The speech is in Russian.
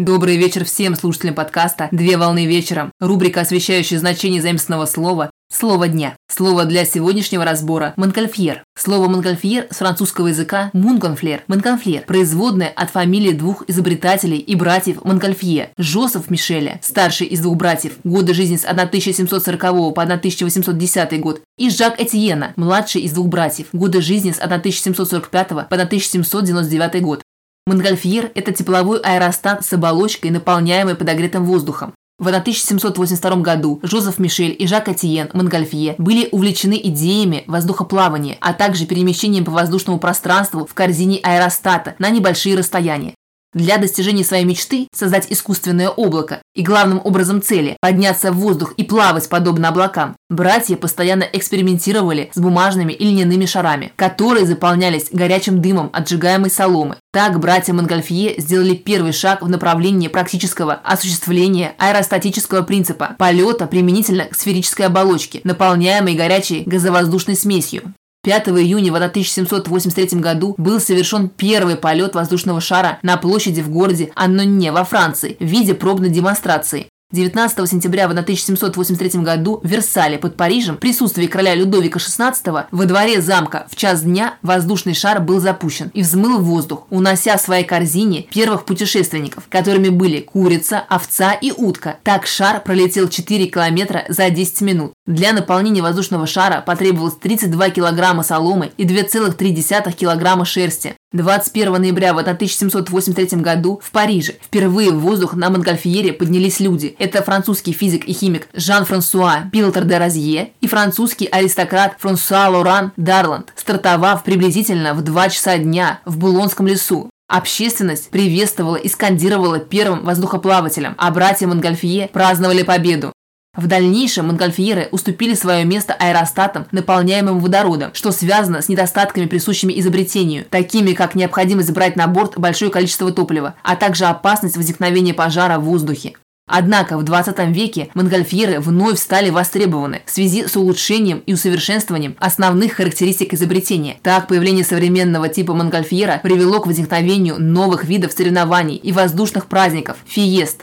Добрый вечер всем слушателям подкаста «Две волны вечером». Рубрика, освещающая значение заимственного слова Слово дня. Слово для сегодняшнего разбора – «монгольфьер». Слово «монгольфьер» с французского языка «montgolfière». Montgolfière – производное от фамилии двух изобретателей и братьев Монгольфье – Жозеф Мишеля, старший из двух братьев, годы жизни с 1740 по 1810 год, и Жак Этьена, младший из двух братьев, годы жизни с 1745 по 1799 год. Монгольфьер – это тепловой аэростат с оболочкой, наполняемой подогретым воздухом. В 1782 году Жозеф Мишель и Жак Атиен Монгольфье были увлечены идеями воздухоплавания, а также перемещением по воздушному пространству в корзине аэростата на небольшие расстояния. Для достижения своей мечты создать искусственное облако и главным образом цели – подняться в воздух и плавать подобно облакам, братья постоянно экспериментировали с бумажными и льняными шарами, которые заполнялись горячим дымом отжигаемой соломы. Так братья Монгольфье сделали первый шаг в направлении практического осуществления аэростатического принципа полета применительно к сферической оболочке, наполняемой горячей газовоздушной смесью. 5 июня в 1783 году был совершен первый полет воздушного шара на площади в городе Аннонне во Франции в виде пробной демонстрации. 19 сентября в 1783 году в Версале под Парижем в присутствии короля Людовика XVI во дворе замка в час дня воздушный шар был запущен и взмыл в воздух, унося в своей корзине первых путешественников, которыми были курица, овца и утка. Так шар пролетел 4 километра за 10 минут. Для наполнения воздушного шара потребовалось 32 килограмма соломы и 2,3 килограмма шерсти. 21 ноября в 1783 году в Париже впервые в воздух на Монгольфьере поднялись люди. Это французский физик и химик Жан-Франсуа Пилтер де Розье и французский аристократ Франсуа Лоран Дарланд, стартовав приблизительно в 2 часа дня в Булонском лесу. Общественность приветствовала и скандировала первым воздухоплавателем, а братья Монгольфье праздновали победу. В дальнейшем Монгольфьеры уступили свое место аэростатам, наполняемым водородом, что связано с недостатками, присущими изобретению, такими как необходимость брать на борт большое количество топлива, а также опасность возникновения пожара в воздухе. Однако в 20 веке монгольфьеры вновь стали востребованы в связи с улучшением и усовершенствованием основных характеристик изобретения. Так, появление современного типа монгольфьера привело к возникновению новых видов соревнований и воздушных праздников – фиест.